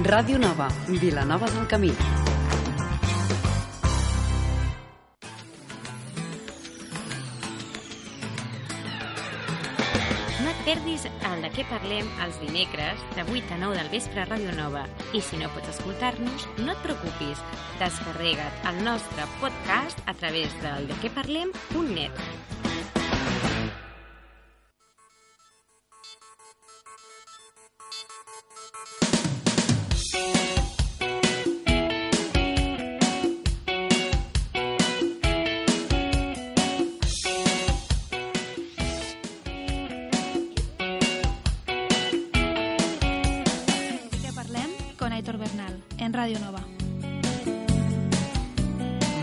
Ràdio Nova, Vilanova del Camí. No et perdis el de què parlem els dimecres de 8 a 9 del vespre a Ràdio Nova. I si no pots escoltar-nos, no et preocupis. Descarrega't el nostre podcast a través del dequeparlem.net. Nova.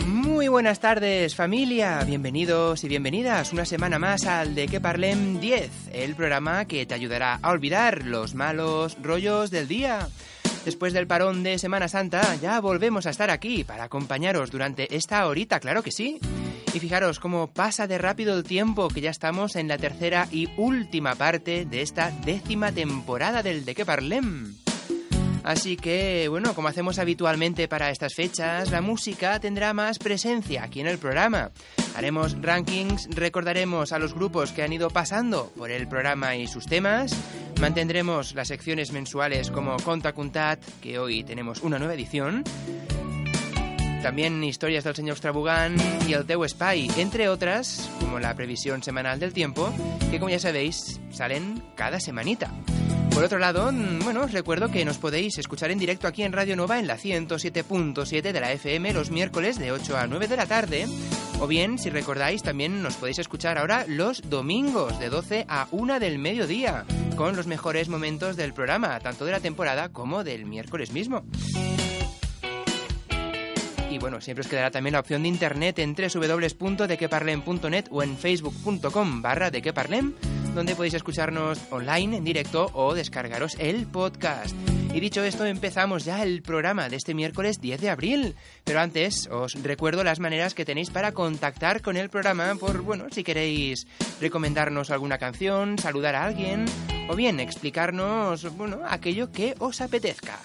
Muy buenas tardes familia, bienvenidos y bienvenidas una semana más al De Que Parlem 10, el programa que te ayudará a olvidar los malos rollos del día. Después del parón de Semana Santa ya volvemos a estar aquí para acompañaros durante esta horita, claro que sí. Y fijaros cómo pasa de rápido el tiempo que ya estamos en la tercera y última parte de esta décima temporada del De Que Parlem. Así que, bueno, como hacemos habitualmente para estas fechas, la música tendrá más presencia aquí en el programa. Haremos rankings, recordaremos a los grupos que han ido pasando por el programa y sus temas, mantendremos las secciones mensuales como Conta Cuntat, que hoy tenemos una nueva edición, también historias del señor Strabugán y el Teu Spy, entre otras, como la previsión semanal del tiempo, que como ya sabéis, salen cada semanita. Por otro lado, mm, bueno, os recuerdo que nos podéis escuchar en directo aquí en Radio Nova en la 107.7 de la FM los miércoles de 8 a 9 de la tarde. O bien, si recordáis, también nos podéis escuchar ahora los domingos de 12 a 1 del mediodía, con los mejores momentos del programa, tanto de la temporada como del miércoles mismo. Y bueno, siempre os quedará también la opción de internet en www.dequeparlem.net o en facebook.com barra dequeparlem, donde podéis escucharnos online, en directo o descargaros el podcast. Y dicho esto, empezamos ya el programa de este miércoles 10 de abril. Pero antes, os recuerdo las maneras que tenéis para contactar con el programa por, bueno, si queréis recomendarnos alguna canción, saludar a alguien, o bien explicarnos, bueno, aquello que os apetezca.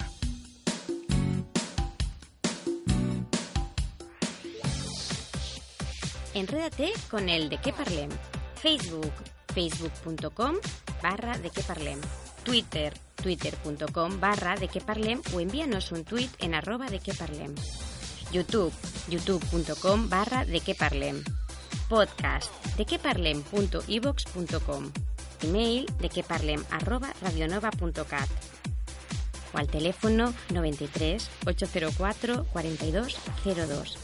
Enrédate con el de qué parlem. Facebook, facebook.com barra de qué parlem. Twitter, twitter.com barra de qué parlem o envíanos un tweet en arroba de qué parlem. YouTube, youtube.com barra de qué parlem. Podcast, de parlem.evox.com. Email, de qué parlem arroba radionova.cat o al teléfono 93 804 4202.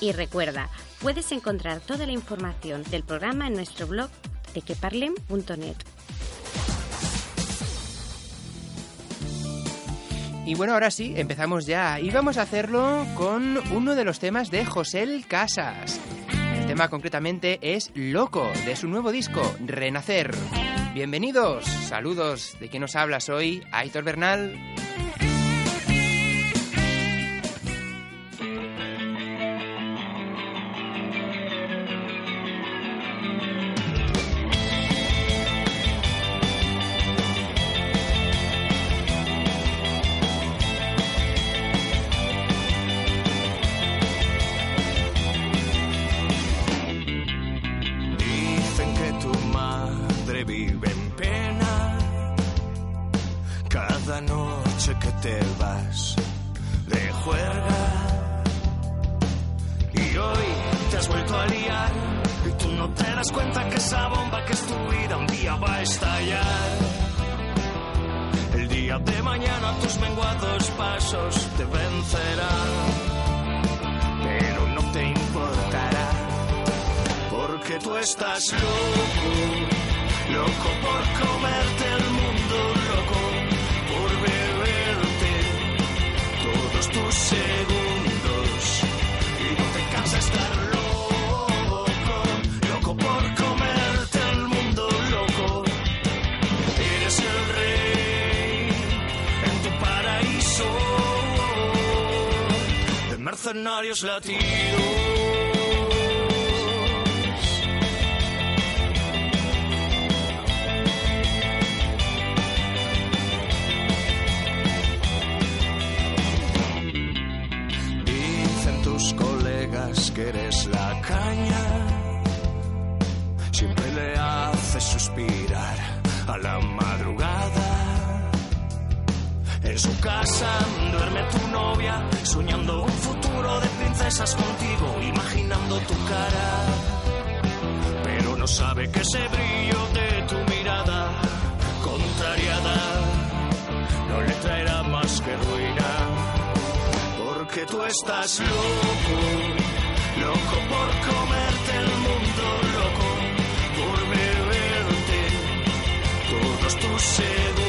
Y recuerda, puedes encontrar toda la información del programa en nuestro blog Y bueno, ahora sí, empezamos ya. Y vamos a hacerlo con uno de los temas de José Casas. El tema concretamente es Loco, de su nuevo disco, Renacer. Bienvenidos, saludos de quien nos hablas hoy, Aitor Bernal. Mercenarios latidos. Que eres la caña. Siempre le haces suspirar a la madrugada. En su casa duerme tu novia, soñando un futuro de princesas contigo, imaginando tu cara. Pero no sabe que ese brillo de tu mirada contrariada no le traerá más que ruina. Porque tú estás loco, loco por comerte el mundo, loco por beberte todos tus segundos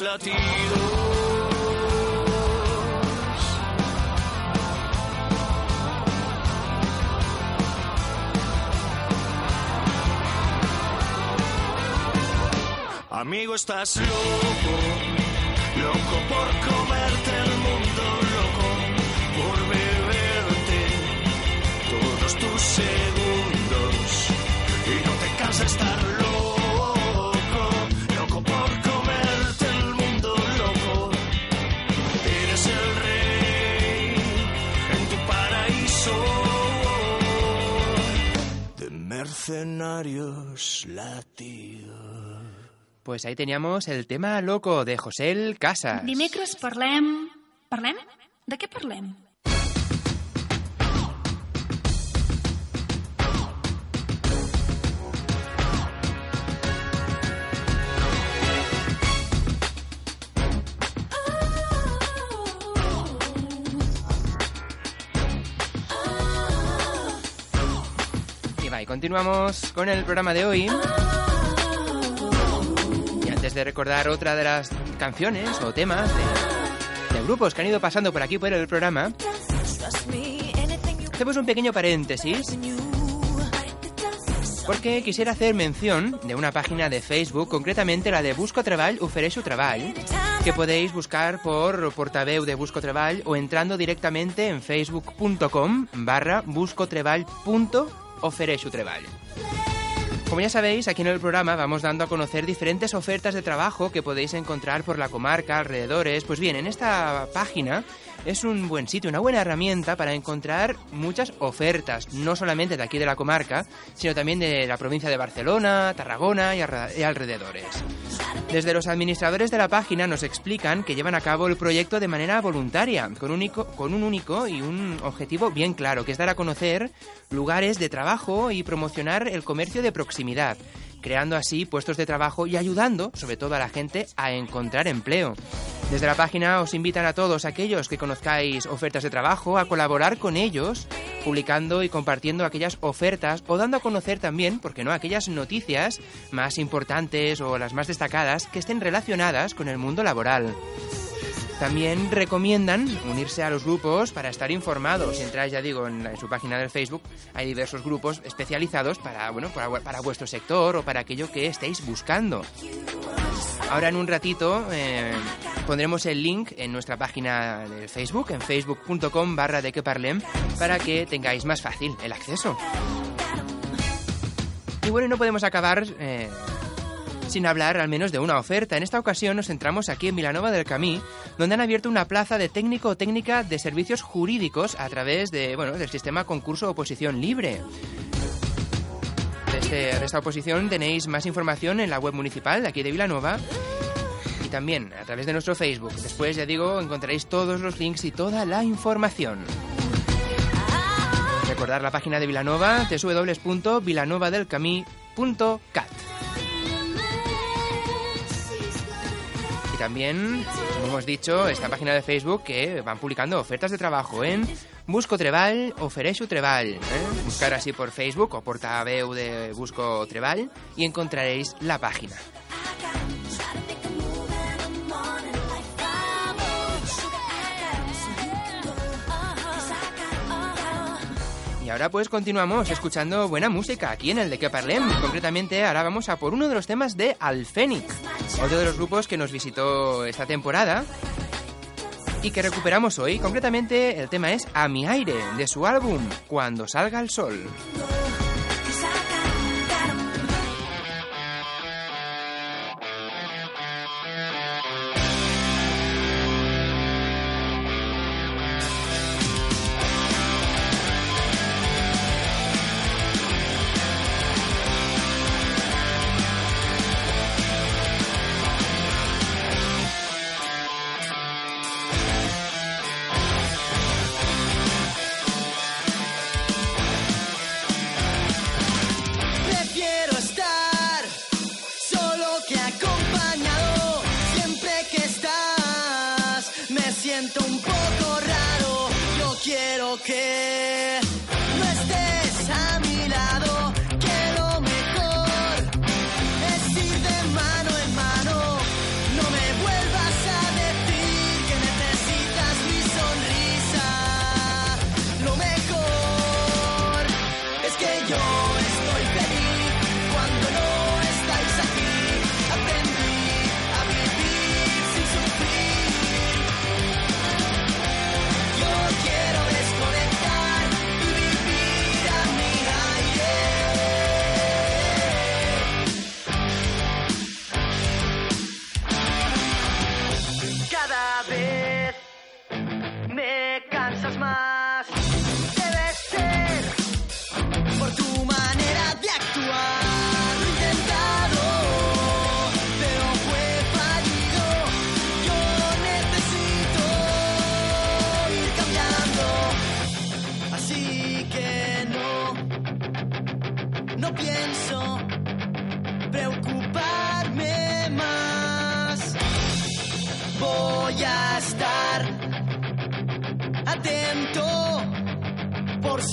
latidos. Amigo, estás loco, loco por comerte el mundo, loco por beberte todos tus segundos y no te cansa estar loco, mercenarios latidos. Pues ahí teníamos el tema loco de José Casas. Dimecres parlem... Parlem? De què parlem? Continuamos con el programa de hoy. Y antes de recordar otra de las canciones o temas de, grupos que han ido pasando por aquí por el programa, hacemos un pequeño paréntesis porque quisiera hacer mención de una página de Facebook, concretamente la de Busco Treball ofereixo Treball, que podéis buscar por portaveu de Busco o entrando directamente en facebook.com barra buscotreball.ofereixo Treball. Como ya sabéis, aquí en el programa vamos dando a conocer diferentes ofertas de trabajo que podéis encontrar por la comarca, alrededores. Pues bien, en esta página es un buen sitio, una buena herramienta para encontrar muchas ofertas, no solamente de aquí de la comarca, sino también de la provincia de Barcelona, Tarragona y, alrededores. Desde los administradores de la página nos explican que llevan a cabo el proyecto de manera voluntaria, con, único, con un único y un objetivo bien claro, que es dar a conocer lugares de trabajo y promocionar el comercio de proximidad, creando así puestos de trabajo y ayudando, sobre todo a la gente, a encontrar empleo. Desde la página os invitan a todos aquellos que conozcáis ofertas de trabajo a colaborar con ellos, publicando y compartiendo aquellas ofertas o dando a conocer también, porque no, aquellas noticias más importantes o las más destacadas que estén relacionadas con el mundo laboral. También recomiendan unirse a los grupos para estar informados. Si entráis, ya digo, en, su página del Facebook, hay diversos grupos especializados para, bueno, para, vuestro sector o para aquello que estéis buscando. Ahora en un ratito eh, pondremos el link en nuestra página de Facebook, en facebook.com barra de que parlem, para que tengáis más fácil el acceso. Y bueno, no podemos acabar eh, sin hablar al menos de una oferta. En esta ocasión nos centramos aquí en Vilanova del Camí, donde han abierto una plaza de técnico o técnica de servicios jurídicos a través de, bueno, del sistema concurso oposición libre. De, este- esta oposición tenéis más información en la web municipal de aquí de Vilanova y también a través de nuestro Facebook. Después, ya digo, encontraréis todos los links y toda la información. Recordar la página de Vilanova, www.vilanovadelcamí.cat. Y también, como hemos dicho, esta página de Facebook que van publicando ofertas de trabajo en Busco Treball, Ofereixo Treball. ¿eh? Buscar así por Facebook o por tabeu de Busco Treball y encontraréis la página. Ahora pues continuamos escuchando buena música aquí en el de que parlem. Concretamente ahora vamos a por uno de los temas de Alfenic, otro de los grupos que nos visitó esta temporada y que recuperamos hoy. Concretamente el tema es A mi aire de su álbum Cuando salga el sol.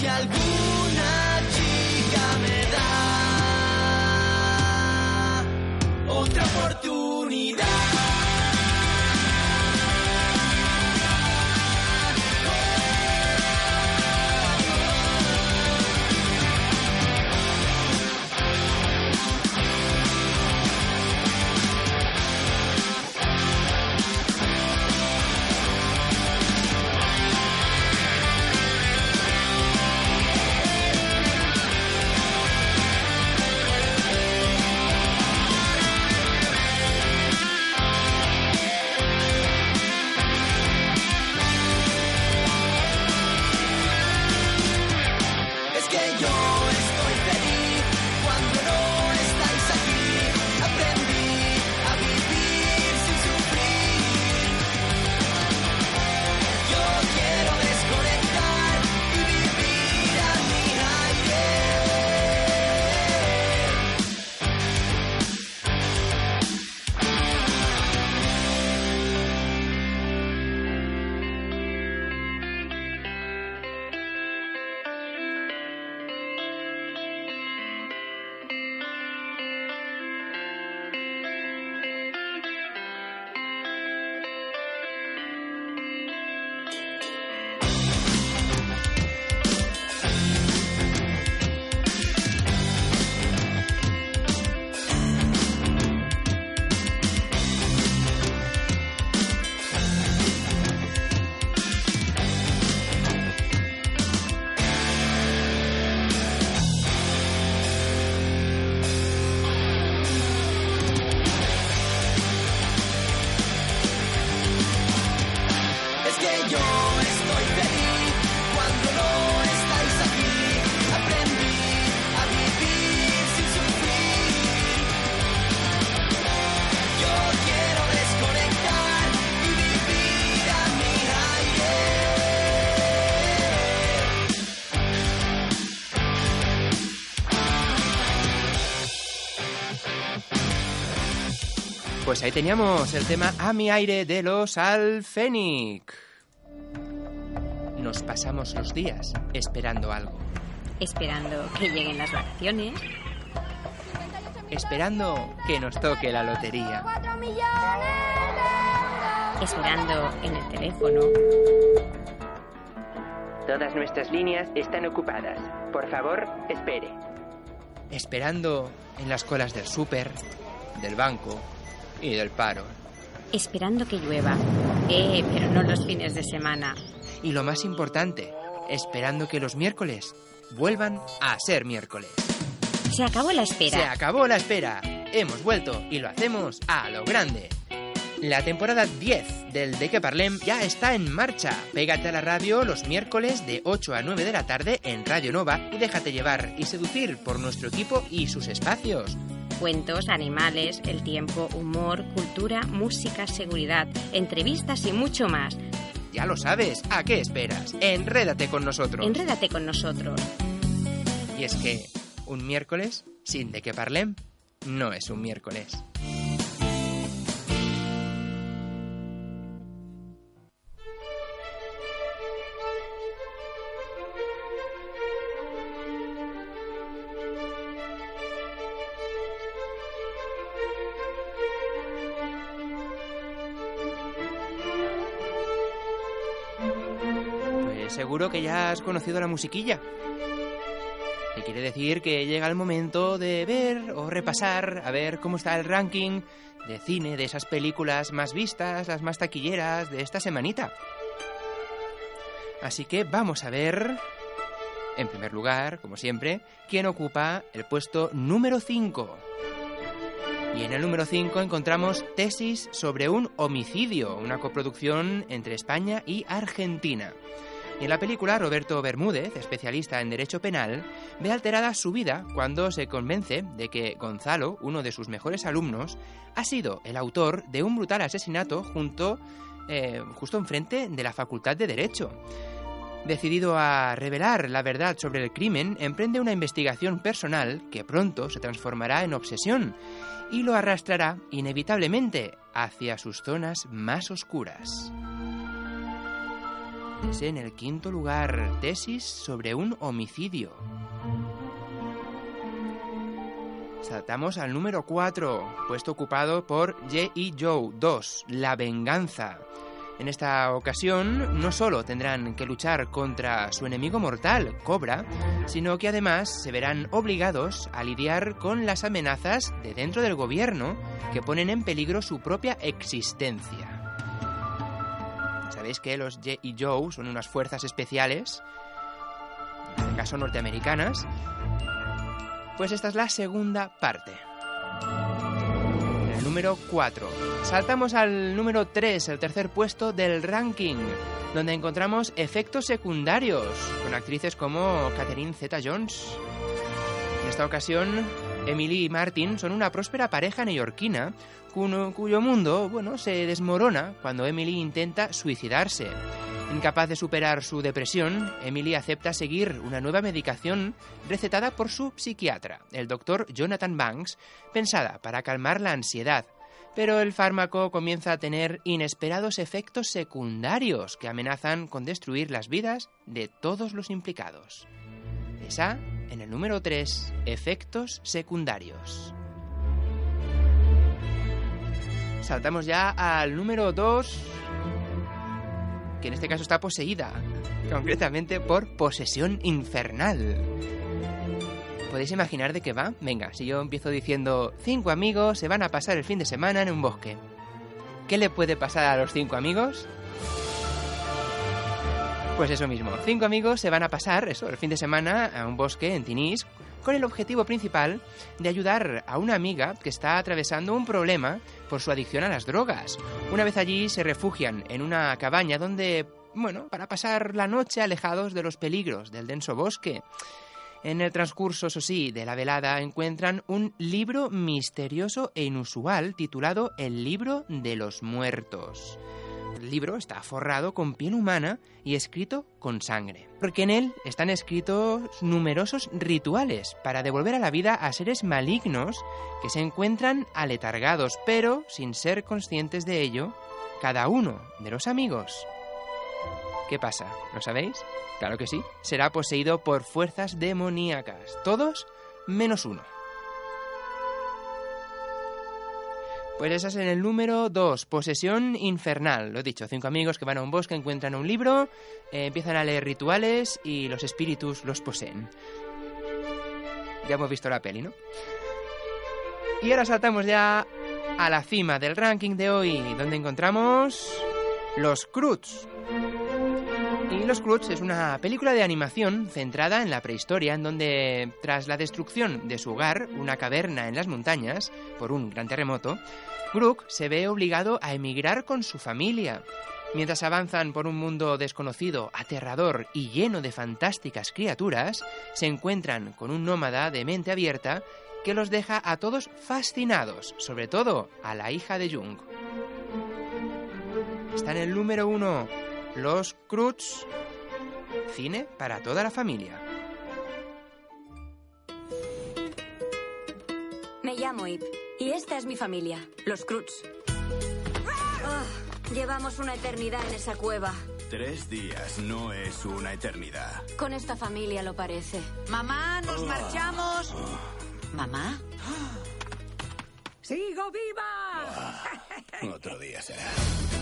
si Pues ahí teníamos el tema A mi aire de los Alfenic. Nos pasamos los días esperando algo. Esperando que lleguen las vacaciones, Esperando que nos toque la lotería. esperando en el teléfono, Todas nuestras líneas están ocupadas. Por favor, espere. Esperando en las colas del súper, del banco y del paro. Esperando que llueva. Eh, pero no los fines de semana. Y lo más importante, esperando que los miércoles vuelvan a ser miércoles. Se acabó la espera. Se acabó la espera. Hemos vuelto y lo hacemos a lo grande. La temporada 10 del De que Parlem ya está en marcha. Pégate a la radio los miércoles de 8 a 9 de la tarde en Radio Nova y déjate llevar y seducir por nuestro equipo y sus espacios. Cuentos, animales, el tiempo, humor, cultura, música, seguridad, entrevistas y mucho más. Ya lo sabes, ¿a qué esperas? Enrédate con nosotros. Enrédate con nosotros. Y es que un miércoles sin De que Parlem no es un miércoles. Seguro que ya has conocido la musiquilla. Que quiere decir que llega el momento de ver o repasar a ver cómo está el ranking de cine de esas películas más vistas, las más taquilleras de esta semanita. Así que vamos a ver, en primer lugar, como siempre, quién ocupa el puesto número 5. Y en el número 5 encontramos Tesis sobre un homicidio, una coproducción entre España y Argentina. En la película, Roberto Bermúdez, especialista en derecho penal, ve alterada su vida cuando se convence de que Gonzalo, uno de sus mejores alumnos, ha sido el autor de un brutal asesinato junto, eh, justo enfrente de la Facultad de Derecho. Decidido a revelar la verdad sobre el crimen, emprende una investigación personal que pronto se transformará en obsesión y lo arrastrará inevitablemente hacia sus zonas más oscuras. Es en el quinto lugar, tesis sobre un homicidio. Saltamos al número 4, puesto ocupado por J.E. Joe 2, La Venganza. En esta ocasión no solo tendrán que luchar contra su enemigo mortal, Cobra, sino que además se verán obligados a lidiar con las amenazas de dentro del gobierno que ponen en peligro su propia existencia. Sabéis que los J.E. Joe son unas fuerzas especiales, en este caso norteamericanas. Pues esta es la segunda parte. El número 4. Saltamos al número 3, el tercer puesto del ranking, donde encontramos efectos secundarios, con actrices como Catherine Zeta-Jones. En esta ocasión, Emily y Martin son una próspera pareja neoyorquina cuyo, mundo, bueno, se desmorona cuando Emily intenta suicidarse. Incapaz de superar su depresión, Emily acepta seguir una nueva medicación recetada por su psiquiatra, el doctor Jonathan Banks, pensada para calmar la ansiedad. Pero el fármaco comienza a tener inesperados efectos secundarios que amenazan con destruir las vidas de todos los implicados. Esa en el número 3, efectos secundarios. Saltamos ya al número 2, que en este caso está poseída, concretamente por posesión infernal. ¿Podéis imaginar de qué va? Venga, si yo empiezo diciendo, cinco amigos se van a pasar el fin de semana en un bosque. ¿Qué le puede pasar a los cinco amigos? Pues eso mismo, cinco amigos se van a pasar eso, el fin de semana a un bosque en Tinís con el objetivo principal de ayudar a una amiga que está atravesando un problema por su adicción a las drogas. Una vez allí se refugian en una cabaña donde, bueno, para pasar la noche alejados de los peligros del denso bosque. En el transcurso, eso sí, de la velada encuentran un libro misterioso e inusual titulado El libro de los muertos. El libro está forrado con piel humana y escrito con sangre, porque en él están escritos numerosos rituales para devolver a la vida a seres malignos que se encuentran aletargados, pero sin ser conscientes de ello, cada uno de los amigos. ¿Qué pasa? ¿Lo sabéis? Claro que sí. Será poseído por fuerzas demoníacas. Todos menos uno. Pues esa es en el número 2, Posesión Infernal. Lo he dicho, cinco amigos que van a un bosque, encuentran un libro, eh, empiezan a leer rituales y los espíritus los poseen. Ya hemos visto la peli, ¿no? Y ahora saltamos ya a la cima del ranking de hoy, donde encontramos Los Croods. Y Los Croods es una película de animación centrada en la prehistoria, en donde, tras la destrucción de su hogar, una caverna en las montañas, por un gran terremoto, Grook se ve obligado a emigrar con su familia. Mientras avanzan por un mundo desconocido, aterrador y lleno de fantásticas criaturas, se encuentran con un nómada de mente abierta que los deja a todos fascinados, sobre todo a la hija de Jung. Está en el número uno, Los Croods, cine para toda la familia. Me llamo Ip y esta es mi familia, los Croods. Ah, llevamos una eternidad en esa cueva. Tres días no es una eternidad. Con esta familia lo parece. Mamá, nos marchamos. ¿Mamá? ¡Sigo viva! Otro día será.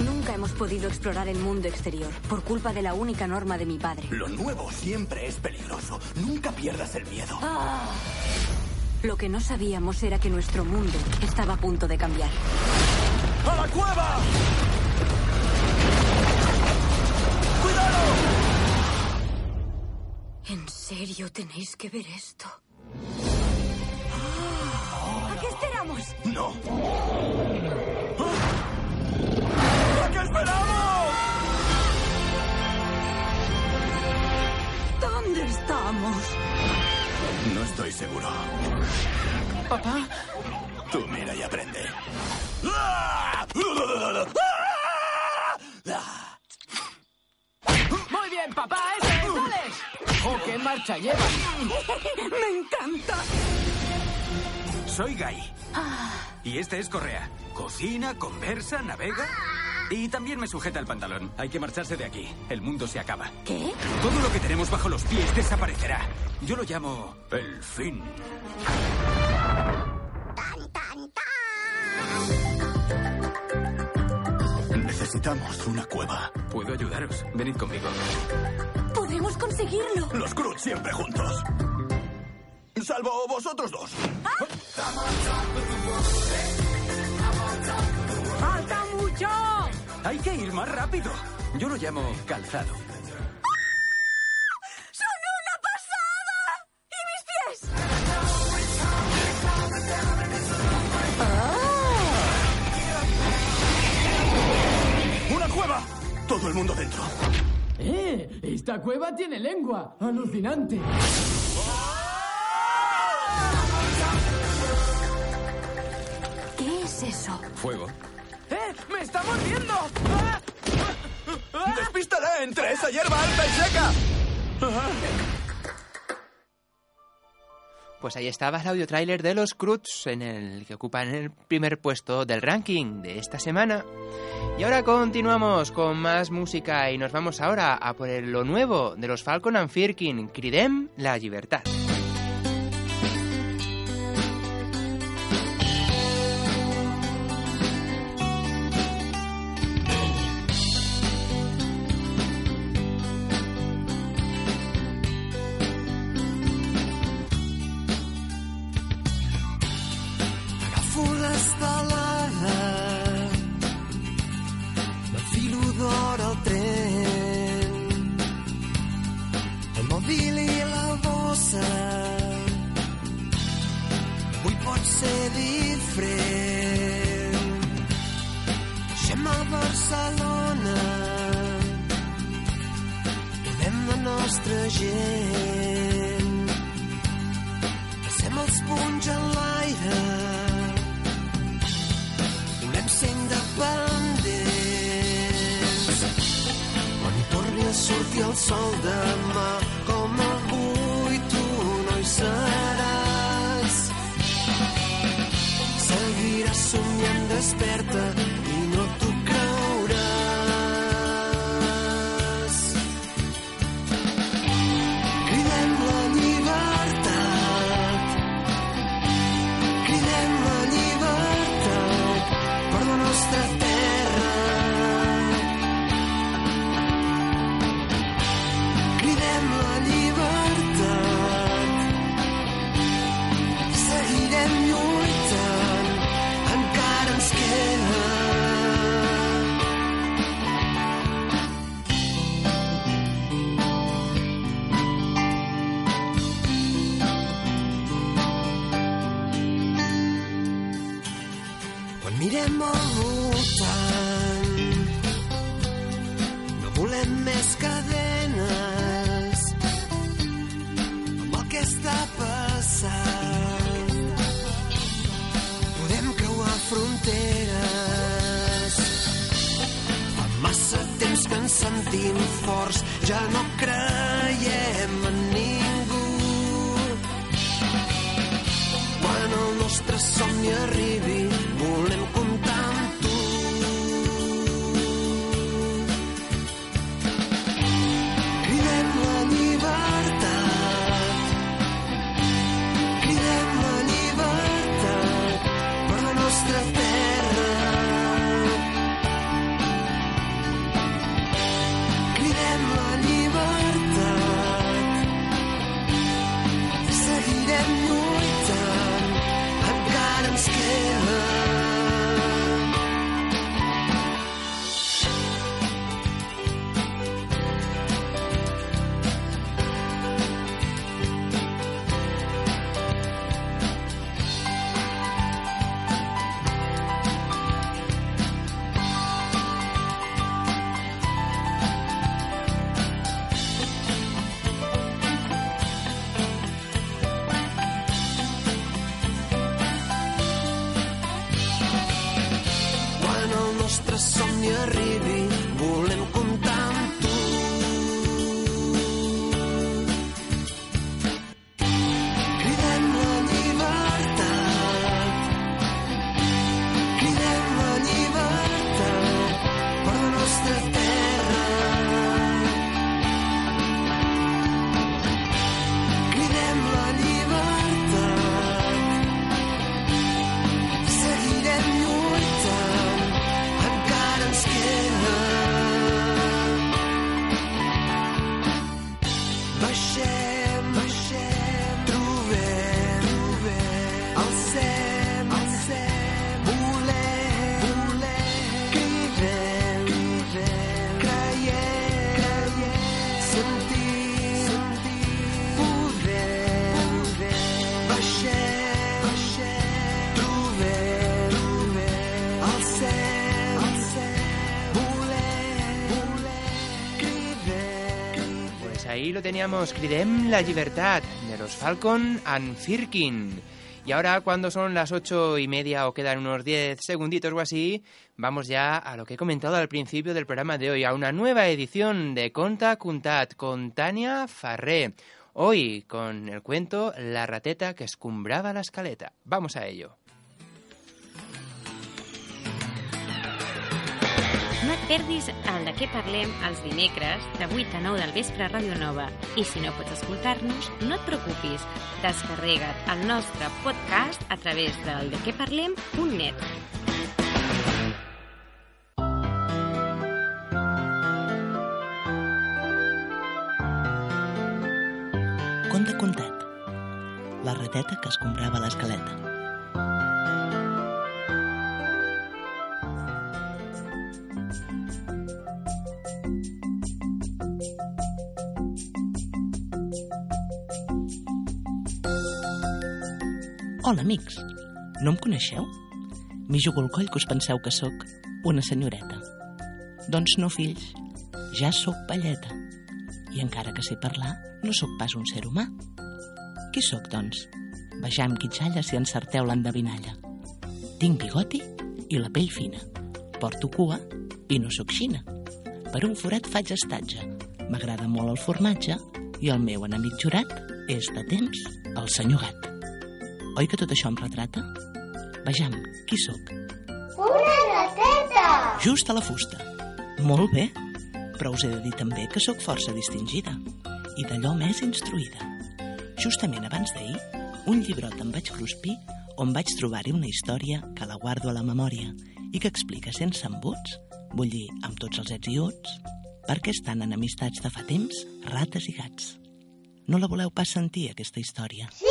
Nunca hemos podido explorar el mundo exterior por culpa de la única norma de mi padre. Lo nuevo siempre es peligroso. Nunca pierdas el miedo. Lo que no sabíamos era que nuestro mundo estaba a punto de cambiar. ¡A la cueva! ¿En serio tenéis que ver esto? ¿A qué esperamos? ¡No! ¿A qué esperamos? ¿Dónde estamos? Estoy seguro. Papá, Tú mira y aprende. Muy bien, papá, ese es, dale. ¡Oh, qué marcha lleva! ¡Me encanta! Soy Guy. Y este es Correa. Cocina, conversa, navega. Y también me sujeta el pantalón. Hay que marcharse de aquí. El mundo se acaba. ¿Qué? Todo lo que tenemos bajo los pies desaparecerá. Yo lo llamo el fin. Necesitamos una cueva. Puedo ayudaros. Venid conmigo. ¡Podemos conseguirlo! Los Cruz siempre juntos. Salvo vosotros dos. ¡Falta mucho! Hay que ir más rápido. Yo lo llamo calzado. ¡Son una pasada! ¿Y mis pies? ¡Una cueva! Todo el mundo dentro. ¡Eh! Esta cueva tiene lengua. ¡Alucinante! ¿Qué es eso? Fuego. ¡Eh! ¡Me está mordiendo! ¡Despístale entre esa hierba alta y seca! Pues ahí estaba el audio tráiler de los Croods, en el que ocupan el primer puesto del ranking de esta semana. Y ahora continuamos con más música y nos vamos ahora a por el- lo nuevo de los Falcon and Firkin, Cridem la libertad. Mirem al voltant No volem més cadenes Amb el que està passant. Podem creuar fronteres. Fa massa temps que ens sentim forts. Ja no creiem en ningú. Quan el nostre somni arribi volem la libertad, de los Falcon Firkin. Y ahora, cuando son las ocho y media o quedan unos diez segunditos o así, vamos ya a lo que he comentado al principio del programa de hoy, a una nueva edición de Conta Cuntat con Tania Farré. Hoy con el cuento La rateta que escumbraba la escaleta. Vamos a ello. Et perdis el de què parlem els dimecres de 8 a 9 del vespre a Ràdio Nova. I si no pots escoltar-nos, no et preocupis. Descarrega't el nostre podcast a través del dequeparlem.net. Conte contat. La rateta que escombrava l'escaleta. Hola, amics. No em coneixeu? M'hi jugo el coll que us penseu que sóc una senyoreta. Doncs no, fills, ja sóc palleta. I encara que sé parlar, no sóc pas un ser humà. Qui sóc, doncs? Vejam qui xalla si encerteu l'endevinalla. Tinc bigoti i la pell fina. Porto cua i no sóc xina. Per un forat faig estatge. M'agrada molt el formatge i el meu enemic jurat és de temps el senyor gat. Oi que tot això em retrata? Vejam, qui sóc? Una rateta! Just a la fusta. Molt bé, però us he de dir també que sóc força distingida i d'allò més instruïda. Justament abans d'ahir, un llibrot em vaig cruspir on vaig trobar-hi una història que la guardo a la memòria i que explica sense embuts, vull dir, amb tots els ets i uts, per què estan enemistats de fa temps rates i gats. No la voleu pas sentir, aquesta història? Sí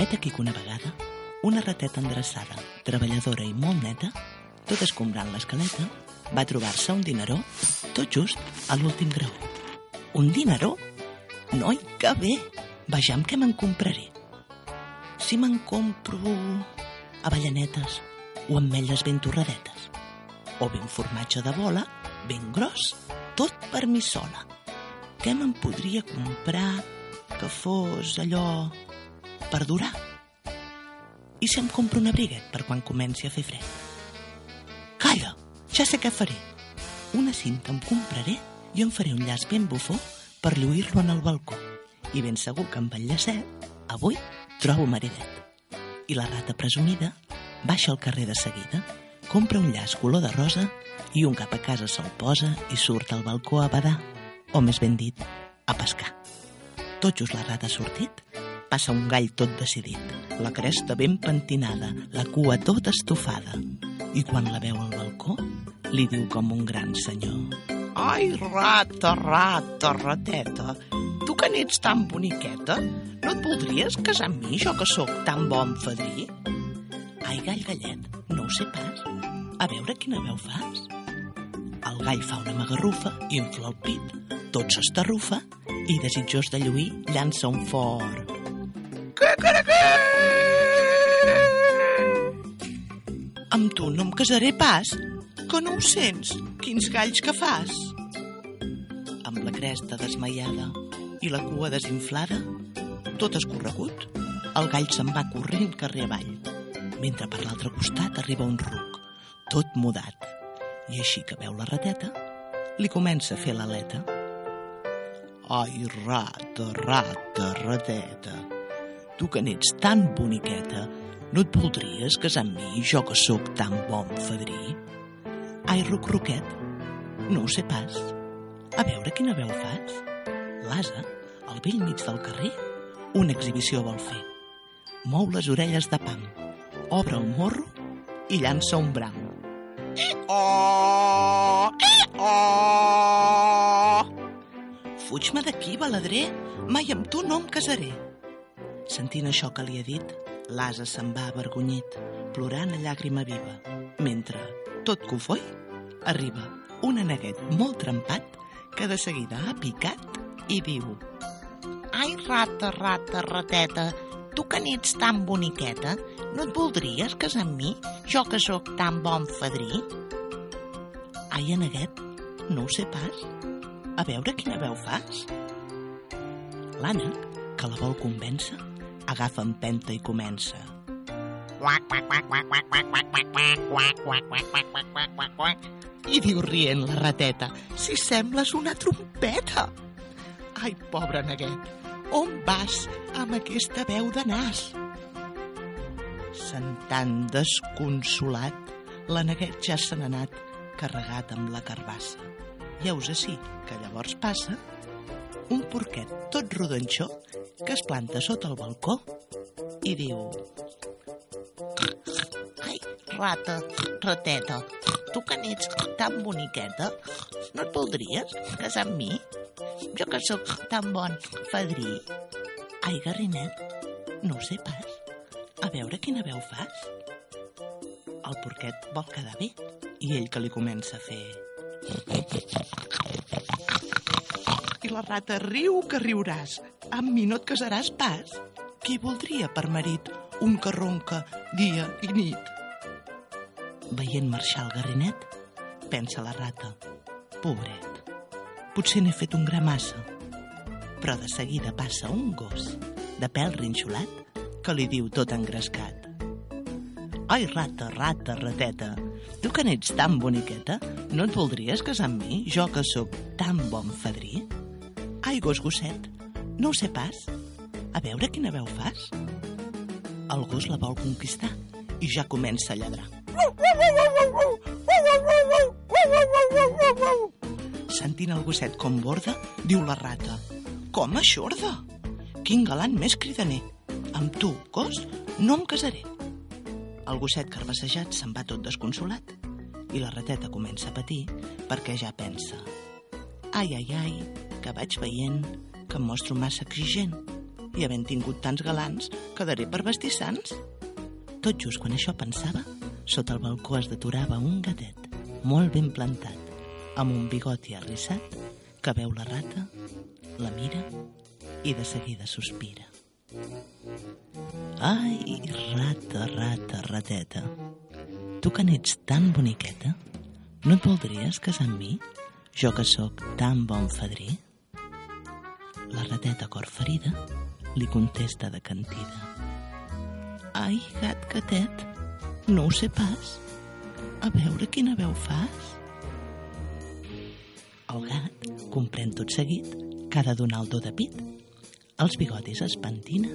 Vet aquí que una vegada, una rateta endreçada, treballadora i molt neta, tot escombrant l'escaleta, va trobar-se un dineró tot just a l'últim grau. Un dineró? Noi, que bé! Vejam què me'n compraré. Si me'n compro avellanetes o ametlles ben torradetes, o ben formatge de bola, ben gros, tot per mi sola. Què me'n podria comprar que fos allò per durar? I si em compro un abriguet per quan comenci a fer fred? Ja sé què faré. Una cinta em compraré i em faré un llaç ben bufó per lluir-lo en el balcó. I ben segur que amb el llacet, avui trobo maridet. I la rata presumida baixa al carrer de seguida, compra un llaç color de rosa i un cap a casa se'l posa i surt al balcó a badar, o més ben dit, a pescar. Tot just la rata ha sortit, passa un gall tot decidit, la cresta ben pentinada, la cua tota estofada, i quan la veu al balcó, li diu com un gran senyor. Ai, rata, rata, rateta, tu que n'ets tan boniqueta, no et voldries casar amb mi, jo que sóc tan bon fadrí? Ai, gall gallet, no ho sé pas. A veure quina veu fas. El gall fa una magarrufa, infla el pit, tot s'estarrufa i, desitjós de lluir, llança un fort. Amb tu no em casaré pas, que no ho sents? Quins galls que fas? Amb la cresta desmaiada i la cua desinflada, tot escorregut, el gall se'n va corrent carrer avall, mentre per l'altre costat arriba un ruc, tot mudat, i així que veu la rateta, li comença a fer l'aleta. Ai, rata, rata, rateta, tu que n'ets tan boniqueta, no et voldries casar amb mi, jo que sóc tan bon fadrí? Ai, ruc, ruquet, no ho sé pas. A veure quina veu fas. L'asa, al vell mig del carrer, una exhibició vol fer. Mou les orelles de pam, obre el morro i llança un bram. Oh! Oh! Fuig-me d'aquí, baladrer. Mai amb tu no em casaré. Sentint això que li ha dit, l'asa se'n va avergonyit, plorant a llàgrima viva, mentre, tot cofoi, arriba un aneguet molt trempat que de seguida ha picat i diu Ai, rata, rata, rateta, tu que n'ets tan boniqueta, no et voldries casar amb mi, jo que sóc tan bon fadrí? Ai, aneguet, no ho sé pas. A veure quina veu fas. L'ànec, que la vol convèncer, agafa empenta i comença. I diu rient la rateta, si sembles una trompeta. Ai, pobre neguet, on vas amb aquesta veu de nas? Sentant desconsolat, la neguet ja se n'ha anat carregat amb la carbassa. I heus així que llavors passa un porquet tot rodonxó que es planta sota el balcó i diu Ai, rata, rateta, tu que n'ets tan boniqueta, no et voldries casar amb mi? Jo que sóc tan bon fadrí. Ai, Garrinet, no ho sé pas. A veure quina veu fas. El porquet vol quedar bé i ell que li comença a fer... La rata riu que riuràs. Amb mi no et casaràs pas. Qui voldria per marit un que ronca dia i nit? Veient marxar el garrinet, pensa la rata. Pobret, potser n'he fet un gra massa. Però de seguida passa un gos, de pèl rinxolat, que li diu tot engrescat. Ai, rata, rata, rateta, tu que n'ets tan boniqueta, no et voldries casar amb mi, jo que sóc tan bon fadrí? Ai, gos gosset, no ho sé pas. A veure quina veu fas. El gos la vol conquistar i ja comença a lladrar. Sentint el gosset com borda, diu la rata. Com aixorda? Quin galant més cridaner. Amb tu, gos, no em casaré. El gosset carbassejat se'n va tot desconsolat i la rateta comença a patir perquè ja pensa ai, ai, ai, que vaig veient que em mostro massa exigent i havent tingut tants galants quedaré per vestir sants. Tot just quan això pensava, sota el balcó es deturava un gatet, molt ben plantat, amb un bigoti arrissat, que veu la rata, la mira i de seguida sospira. Ai, rata, rata, rateta, tu que n'ets tan boniqueta, no et voldries casar amb mi, jo que sóc tan bon fadrí? La rateta cor ferida li contesta de cantida. Ai, gat gatet, no ho sé pas. A veure quina veu fas. El gat comprèn tot seguit que ha de donar el do de pit. Els bigotis es pentina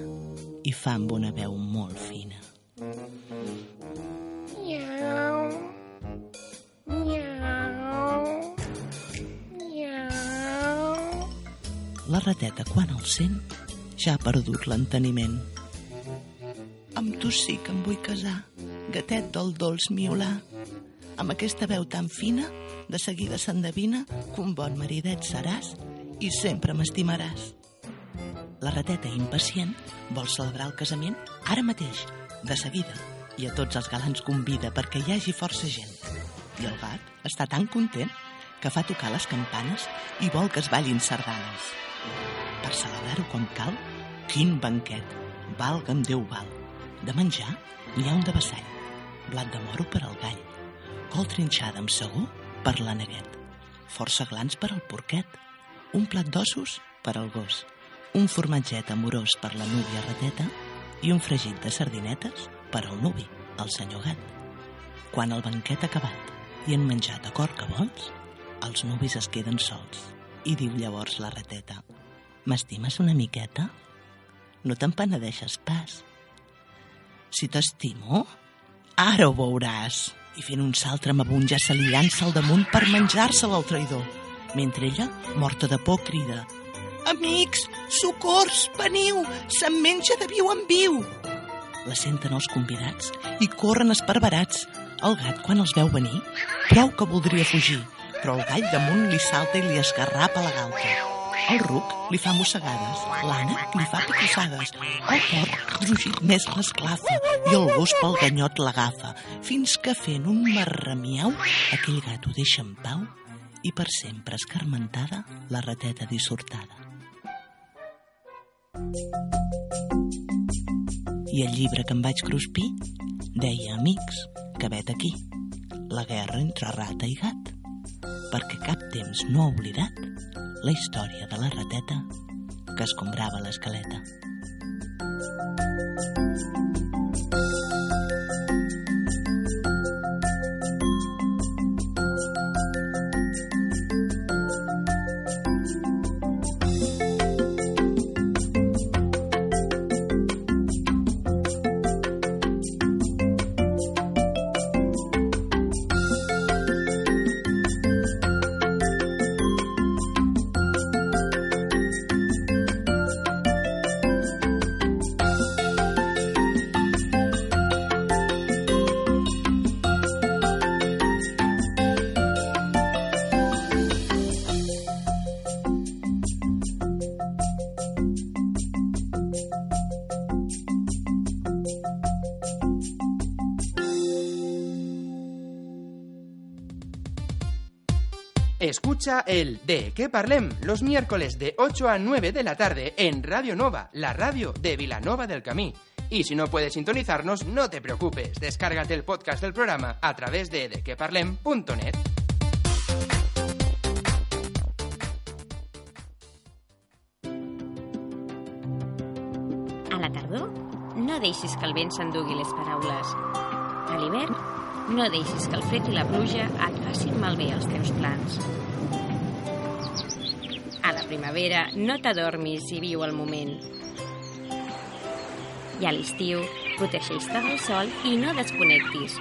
i fa amb una veu molt fina. Miau. Miau. La rateta, quan el sent, ja ha perdut l'enteniment. Amb tu sí que em vull casar, gatet del dolç miolà. Amb aquesta veu tan fina, de seguida s'endevina que un bon maridet seràs i sempre m'estimaràs. La rateta impacient vol celebrar el casament ara mateix, de seguida, i a tots els galants convida perquè hi hagi força gent. I el gat està tan content que fa tocar les campanes i vol que es ballin sardanes. Per celebrar-ho com cal, quin banquet, valga'm Déu val. De menjar n'hi ha un de vessall, blat de moro per al gall, col trinxada amb segó per la neguet, força glans per al porquet, un plat d'ossos per al gos, un formatget amorós per la núvia rateta i un fregit de sardinetes per al nuvi, el senyor gat. Quan el banquet ha acabat i han menjat a cor que vols, els nuvis es queden sols. I diu llavors la rateta «M'estimes una miqueta? No te'n penedeixes pas. Si t'estimo, ara ho veuràs». I fent un salt tremabund ja se li llança al damunt per menjar-se'l al traïdor, mentre ella, morta de por, crida «Amics, socors, veniu, se'm menja de viu en viu!» La senten els convidats i corren esparverats. El gat, quan els veu venir, prou que voldria fugir, però el gall damunt li salta i li esgarrapa la galta. El ruc li fa mossegades, l'ànec li fa picossades, el porc rugit més l'esclafa i el gos pel ganyot l'agafa, fins que fent un marramiau aquell gat ho deixa en pau i per sempre escarmentada la rateta dissortada. I el llibre que em vaig cruspir deia, amics, que vet aquí, la guerra entre rata i gat, perquè cap temps no ha oblidat la història de la rateta que escombrava l'escaleta. Escucha el De qué parlem los miércoles de 8 a 9 de la tarde en Radio Nova, la radio de Vilanova del Camí. Y si no puedes sintonizarnos, no te preocupes, descárgate el podcast del programa a través de dequeparlem.net. A la tardor, no deixis que el vent s'endugui les paraules. A l'hivern, no deixis que el fred i la pluja et facin malbé els teus plans. Primavera, no t'adormis i viu el moment. I a l'estiu, protegeix-te del sol i no desconnectis.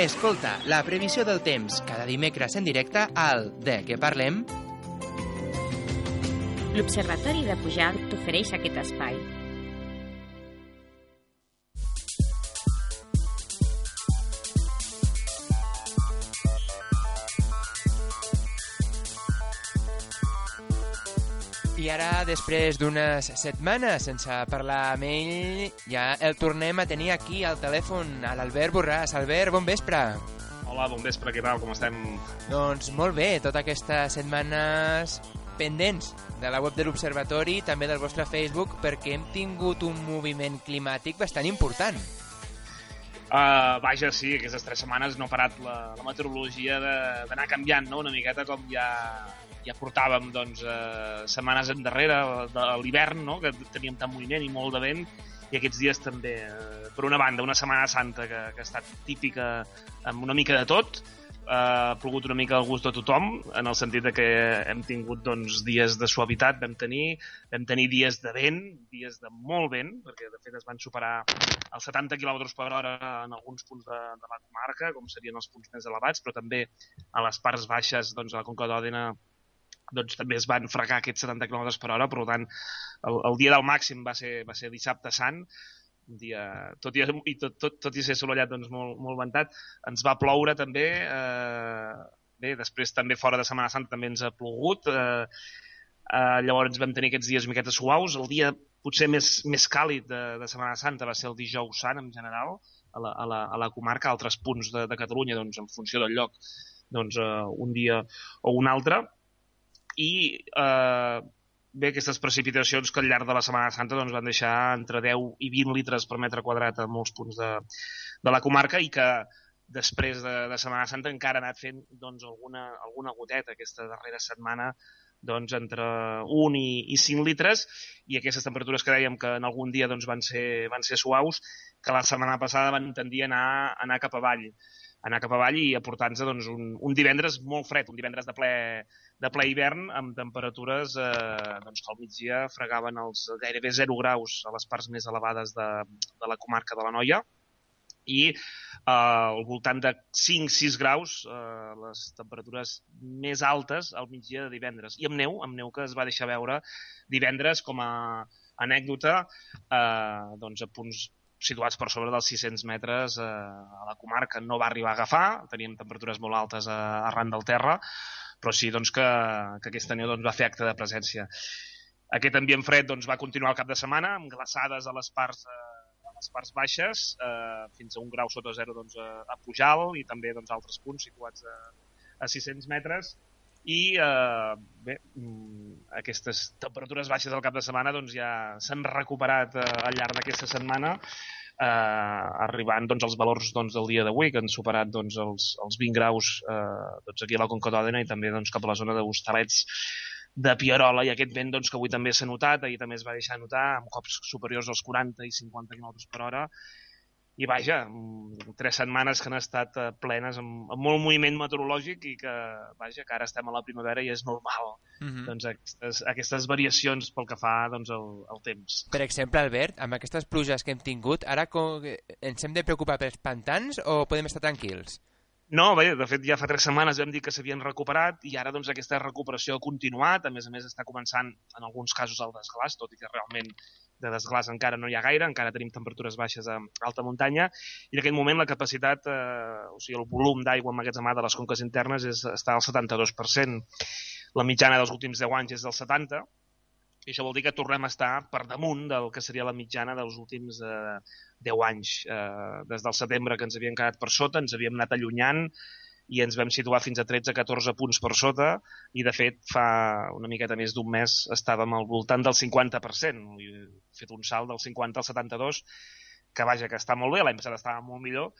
Escolta la previsió del temps cada dimecres en directe al De què parlem? L'Observatori de Pujalt t'ofereix aquest espai. I ara, després d'unes setmanes sense parlar amb ell, ja el tornem a tenir aquí al telèfon, a l'Albert Borràs. Albert, bon vespre. Hola, bon vespre, què tal, com estem? Doncs molt bé, totes aquestes setmanes pendents de la web de l'Observatori, també del vostre Facebook, perquè hem tingut un moviment climàtic bastant important. Uh, vaja, sí, aquestes tres setmanes no ha parat la, la meteorologia d'anar canviant, no?, una miqueta com ja, ja portàvem, doncs, uh, setmanes endarrere de l'hivern, no?, que teníem tant moviment i molt de vent, i aquests dies també, eh, per una banda, una Setmana Santa que, que ha estat típica amb una mica de tot, ha plogut una mica al gust de tothom, en el sentit de que hem tingut doncs, dies de suavitat, vam tenir, vam tenir dies de vent, dies de molt vent, perquè de fet es van superar els 70 km per hora en alguns punts de, de la comarca, com serien els punts més elevats, però també a les parts baixes doncs, a la Conca d'Òdena doncs també es van fregar aquests 70 km per hora, per tant, el, el dia del màxim va ser, va ser dissabte sant, un dia, tot i, i tot, tot, tot i ser assolellat doncs, molt, molt ventat, ens va ploure també, eh, bé, després també fora de Setmana Santa també ens ha plogut, eh, eh, llavors vam tenir aquests dies miquetes suaus, el dia potser més, més càlid de, de Setmana Santa va ser el dijous sant en general, a la, a la, a la comarca, a altres punts de, de Catalunya, doncs, en funció del lloc, doncs, eh, un dia o un altre, i eh, bé, aquestes precipitacions que al llarg de la Setmana Santa doncs, van deixar entre 10 i 20 litres per metre quadrat a molts punts de, de la comarca i que després de, de Setmana Santa encara ha anat fent doncs, alguna, alguna goteta aquesta darrera setmana doncs, entre 1 i, i 5 litres. I aquestes temperatures que dèiem que en algun dia doncs, van, ser, van ser suaus que la setmana passada van tendir a anar, anar cap avall anar cap avall i aportar-nos doncs, un, un divendres molt fred, un divendres de ple, de ple hivern amb temperatures eh, doncs, que al migdia fregaven els gairebé 0 graus a les parts més elevades de, de la comarca de la Noia i eh, al voltant de 5-6 graus eh, les temperatures més altes al migdia de divendres. I amb neu, amb neu que es va deixar veure divendres com a anècdota eh, doncs a punts situats per sobre dels 600 metres eh, a la comarca. No va arribar a agafar, teníem temperatures molt altes a, arran del terra, però sí doncs, que, que aquesta neu doncs, va fer acte de presència. Aquest ambient fred doncs, va continuar el cap de setmana, amb glaçades a les parts, eh, a les parts baixes, eh, fins a un grau sota zero doncs, a, a Pujal i també doncs, altres punts situats a, a 600 metres i eh, bé, mm, aquestes temperatures baixes al cap de setmana doncs, ja s'han recuperat eh, al llarg d'aquesta setmana eh, arribant doncs, als valors doncs, del dia d'avui, que han superat doncs, els, els 20 graus eh, doncs, aquí a la Conca d'Òdena i també doncs, cap a la zona de Hostalets de Pierola. I aquest vent doncs, que avui també s'ha notat, ahir també es va deixar notar amb cops superiors als 40 i 50 km per hora i vaja, mm, tres setmanes que han estat eh, plenes amb, amb molt moviment meteorològic i que, vaja, que ara estem a la primavera i és normal uh -huh. doncs, aquestes, aquestes variacions pel que fa doncs, el, el temps. Per exemple, Albert, amb aquestes pluges que hem tingut, ara com, ens hem de preocupar pels pantans o podem estar tranquils? No, bé, de fet ja fa tres setmanes vam dir que s'havien recuperat i ara doncs aquesta recuperació ha continuat, a més a més està començant en alguns casos el desglàs, tot i que realment de desglàs encara no hi ha gaire, encara tenim temperatures baixes a alta muntanya, i en aquest moment la capacitat, eh, o sigui, el volum d'aigua emmagatzemada de les conques internes és, està al 72%. La mitjana dels últims 10 anys és del 70%, i això vol dir que tornem a estar per damunt del que seria la mitjana dels últims eh, 10 anys. Eh, des del setembre que ens havíem quedat per sota, ens havíem anat allunyant, i ens vam situar fins a 13-14 punts per sota i de fet fa una miqueta més d'un mes estàvem al voltant del 50%, he fet un salt del 50 al 72 que vaja, que està molt bé, l'any passat estava molt millor,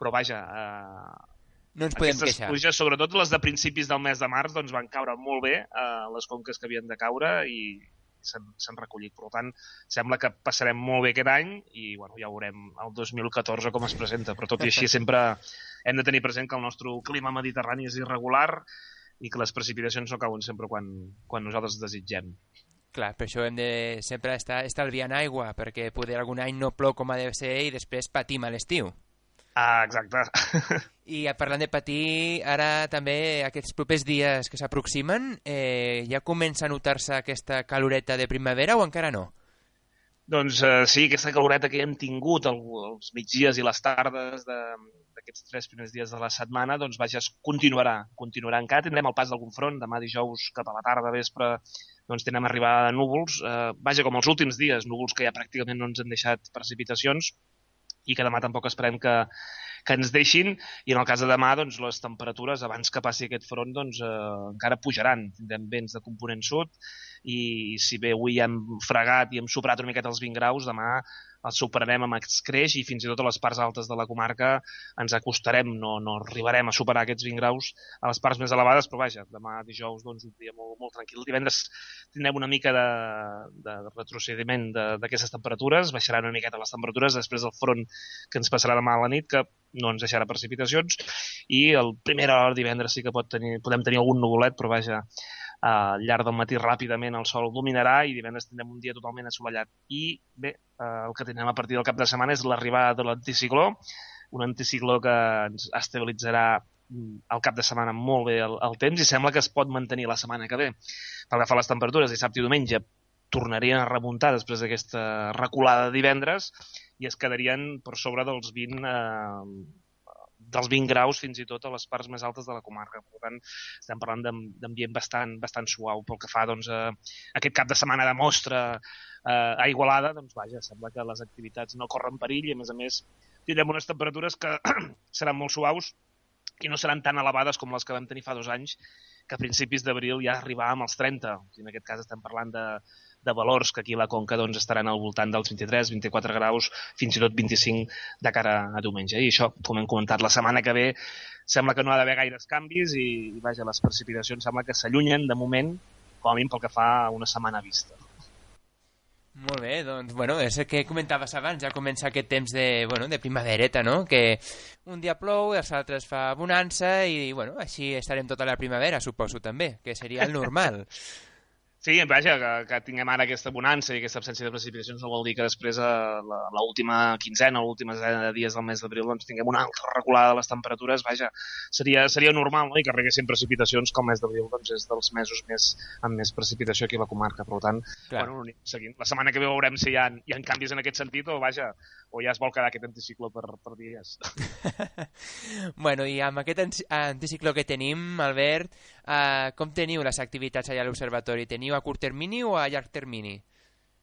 però vaja, eh, no ens podem queixar. pluges, sobretot les de principis del mes de març, doncs van caure molt bé a eh, les conques que havien de caure i s'han recollit. Per tant, sembla que passarem molt bé aquest any i bueno, ja veurem el 2014 com es presenta. Però tot i així sempre hem de tenir present que el nostre clima mediterrani és irregular i que les precipitacions no cauen sempre quan, quan nosaltres desitgem. Clar, per això hem de sempre estar estalviant aigua, perquè poder algun any no plou com ha de ser i després patim a l'estiu. Ah, exacte. I parlant de patir, ara també aquests propers dies que s'aproximen, eh, ja comença a notar-se aquesta caloreta de primavera o encara no? Doncs eh, sí, aquesta caloreta que hem tingut el, els migdies i les tardes d'aquests tres primers dies de la setmana, doncs vaja, es continuarà, continuarà. Encara tindrem el pas d'algun front, demà dijous cap a la tarda, vespre, doncs tindrem arribada de núvols. Eh, vaja, com els últims dies, núvols que ja pràcticament no ens han deixat precipitacions, i que demà tampoc esperem que, que ens deixin i en el cas de demà doncs, les temperatures abans que passi aquest front doncs, eh, encara pujaran. Tindrem vents de component sud i si bé avui hem fregat i hem superat una miqueta els 20 graus, demà el superarem amb escreix i fins i tot a les parts altes de la comarca ens acostarem, no, no arribarem a superar aquests 20 graus a les parts més elevades, però vaja, demà dijous doncs, un dia molt, molt tranquil. Divendres tindrem una mica de, de retrocediment d'aquestes temperatures, baixaran una miqueta les temperatures després del front que ens passarà demà a la nit, que no ens deixarà precipitacions, i el primera hora divendres sí que pot tenir, podem tenir algun nuvolet, però vaja, al llarg del matí ràpidament el sol dominarà i divendres tindrem un dia totalment assolellat. I bé, eh, el que tindrem a partir del cap de setmana és l'arribada de l'anticicló, un anticicló que ens estabilitzarà mm, al cap de setmana molt bé el, el temps i sembla que es pot mantenir la setmana que ve. Pel que fa a les temperatures, dissabte i diumenge tornarien a remuntar després d'aquesta reculada de divendres i es quedarien per sobre dels 20 eh, dels 20 graus fins i tot a les parts més altes de la comarca. Per tant, estem parlant d'ambient bastant, bastant suau pel que fa doncs, a aquest cap de setmana de mostra eh, a Igualada, doncs vaja, sembla que les activitats no corren perill i a més a més tindrem unes temperatures que seran molt suaus i no seran tan elevades com les que vam tenir fa dos anys, que a principis d'abril ja arribàvem als 30. En aquest cas estem parlant de, de valors que aquí a la Conca doncs, estaran al voltant dels 23, 24 graus, fins i tot 25 de cara a diumenge. I això, com hem comentat, la setmana que ve sembla que no ha d'haver gaires canvis i, i vaja, les precipitacions sembla que s'allunyen de moment, com a mínim pel que fa a una setmana vista. Molt bé, doncs, bueno, és el que comentaves abans, ja comença aquest temps de, bueno, de primavereta, no? Que un dia plou, els altres fa bonança i, bueno, així estarem tota la primavera, suposo, també, que seria el normal. Sí, vaja, que, que tinguem ara aquesta bonança i aquesta absència de precipitacions no vol dir que després a eh, l'última quinzena o l'última de dies del mes d'abril doncs, tinguem una altra reculada de les temperatures, vaja, seria, seria normal no? i que arribessin precipitacions com el mes d'abril doncs, és dels mesos més, amb més precipitació aquí a la comarca, per tant, Clar. bueno, seguint. la setmana que ve veurem si hi ha, hi ha canvis en aquest sentit o, vaja, o ja es vol quedar aquest anticiclo per, per dies. bueno, i amb aquest anticiclo que tenim, Albert, eh, com teniu les activitats allà a l'observatori? Teniu a curt termini o a llarg termini?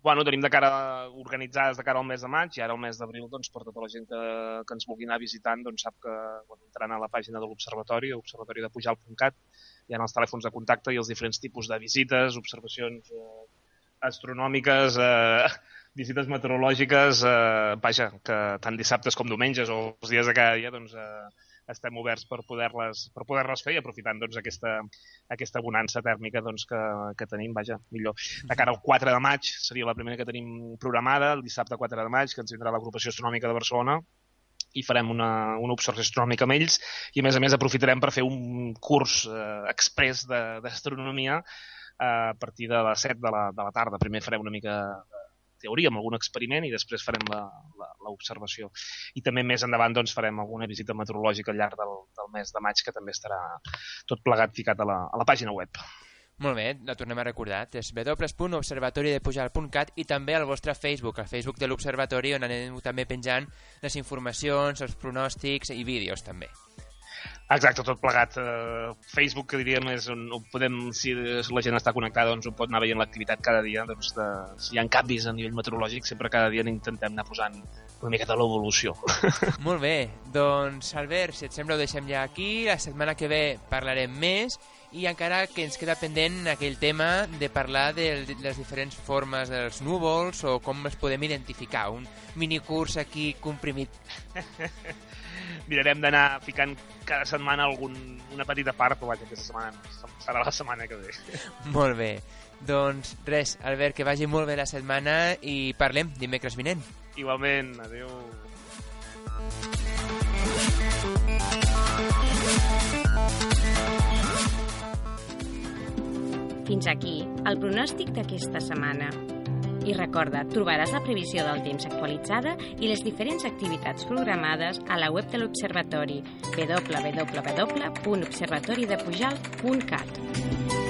Bueno, tenim de cara organitzades de cara al mes de maig i ara al mes d'abril, doncs, per tota la gent que, que ens vulgui anar visitant, doncs sap que bueno, entraran a la pàgina de l'Observatori, observatori de Pujal.cat, hi ha els telèfons de contacte i els diferents tipus de visites, observacions eh, astronòmiques, eh, visites meteorològiques, eh, vaja, que tant dissabtes com diumenges o els dies de cada dia, doncs, eh, estem oberts per poder-les per poder-les fer i aprofitant doncs, aquesta, aquesta bonança tèrmica doncs, que, que tenim, vaja, millor. De cara al 4 de maig seria la primera que tenim programada, el dissabte 4 de maig, que ens vindrà l'agrupació astronòmica de Barcelona, i farem una, una observació astronòmica amb ells i a més a més aprofitarem per fer un curs eh, express d'astronomia eh, a partir de les 7 de la, de la tarda. Primer farem una mica teoria, amb algun experiment i després farem l'observació. I també més endavant doncs, farem alguna visita meteorològica al llarg del, del mes de maig que també estarà tot plegat ficat a la, a la pàgina web. Molt bé, la tornem a recordar. És www.observatoridepujar.cat i també al vostre Facebook, al Facebook de l'Observatori, on anem també penjant les informacions, els pronòstics i vídeos també. Exacte, tot plegat. Uh, Facebook, que diríem, és on, on podem, si la gent està connectada, doncs on pot anar veient l'activitat cada dia, doncs de, si hi ha canvis a nivell meteorològic, sempre cada dia intentem anar posant una miqueta l'evolució. Molt bé, doncs Albert, si et sembla ho deixem ja aquí, la setmana que ve parlarem més i encara que ens queda pendent aquell tema de parlar de, de les diferents formes dels núvols o com els podem identificar, un minicurs aquí comprimit. mirarem d'anar ficant cada setmana algun, una petita part, però vaja, aquesta setmana serà la setmana que ve. Molt bé. Doncs res, Albert, que vagi molt bé la setmana i parlem dimecres vinent. Igualment, adeu. Fins aquí el pronòstic d'aquesta setmana. I recorda, trobaràs la previsió del temps actualitzada i les diferents activitats programades a la web de l'Observatori www.observatoridepujal.cat.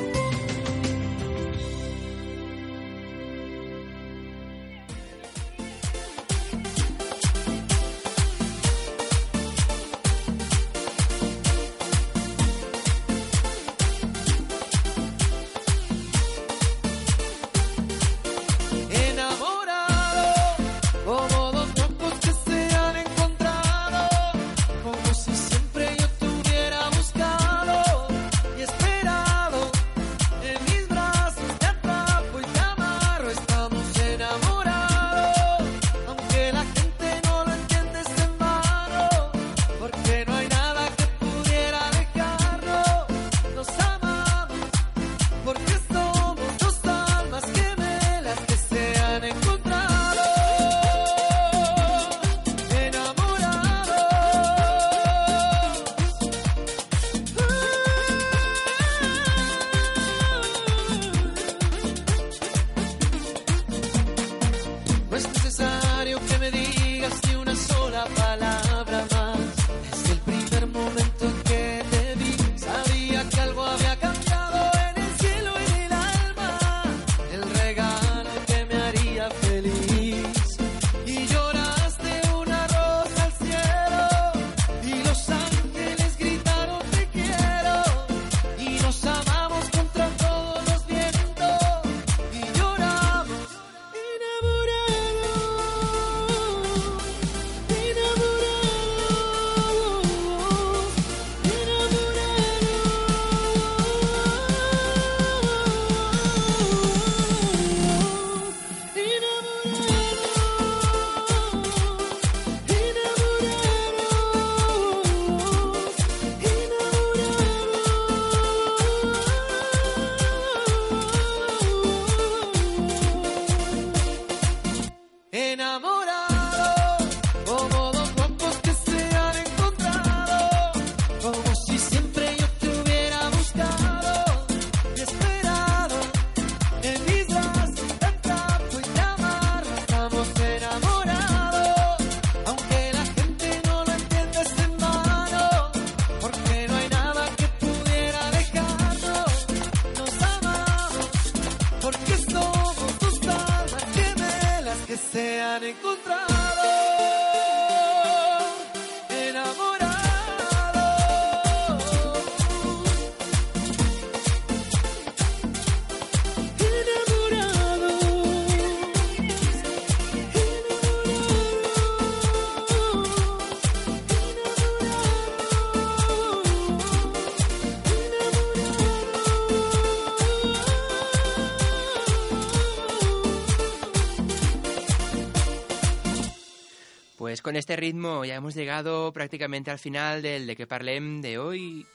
Pues con este ritmo ya hemos llegado prácticamente al final del de que parlem de hoy.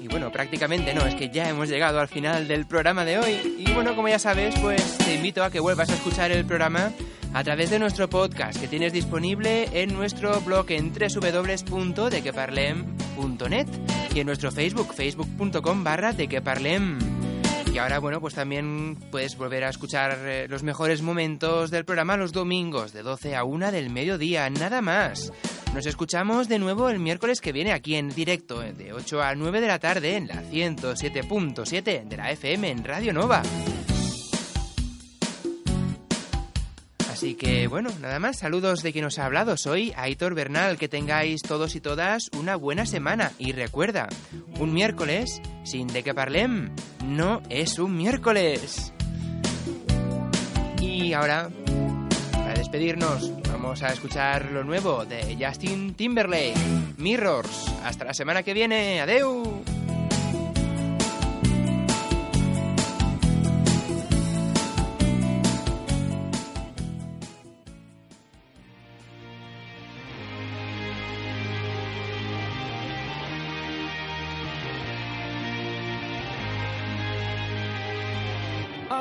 Y bueno, prácticamente no, es que ya hemos llegado al final del programa de hoy. Y bueno, como ya sabes, pues te invito a que vuelvas a escuchar el programa a través de nuestro podcast que tienes disponible en nuestro blog en www.dequeparlem.net y en nuestro Facebook, facebook.com barra dequeparlem. Y ahora, bueno, pues también puedes volver a escuchar eh, los mejores momentos del programa los domingos de 12 a 1 del mediodía, nada más. Nos escuchamos de nuevo el miércoles que viene aquí en directo, eh, de 8 a 9 de la tarde en la 107.7 de la FM en Radio Nova. Así que bueno, nada más, saludos de quien os ha hablado. Soy Aitor Bernal, que tengáis todos y todas una buena semana. Y recuerda, un miércoles sin de que parlem no es un miércoles. Y ahora, para despedirnos, vamos a escuchar lo nuevo de Justin Timberlake, Mirrors. Hasta la semana que viene, adeu.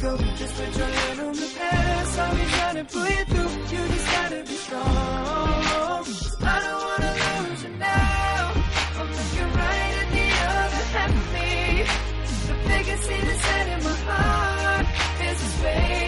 go. Just put your hand on the past, I'll be trying to pull you through. You just gotta be strong. I don't wanna lose you now. I'm looking right at the other half of me. The biggest the set in my heart is space,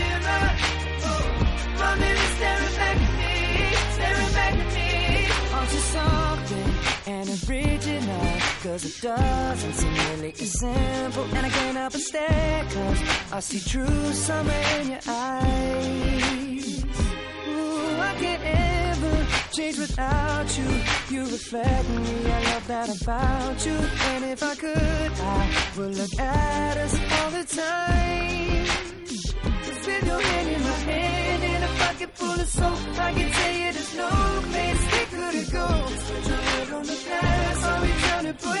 Cause it doesn't seem really as simple. And I can't help but stare cause I see true summer in your eyes. Ooh, I can't ever change without you. You reflect me, I love that about you. And if I could, I would look at us all the time. Cause with your hand in my hand pocket full of soap, I can tell you there's no place we couldn't go. Put your head on the past, I'll be trying to pull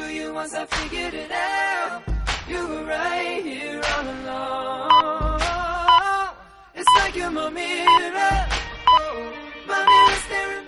back into you once I figured it out. You were right here all along. It's like you're my mirror. Oh, my mirror staring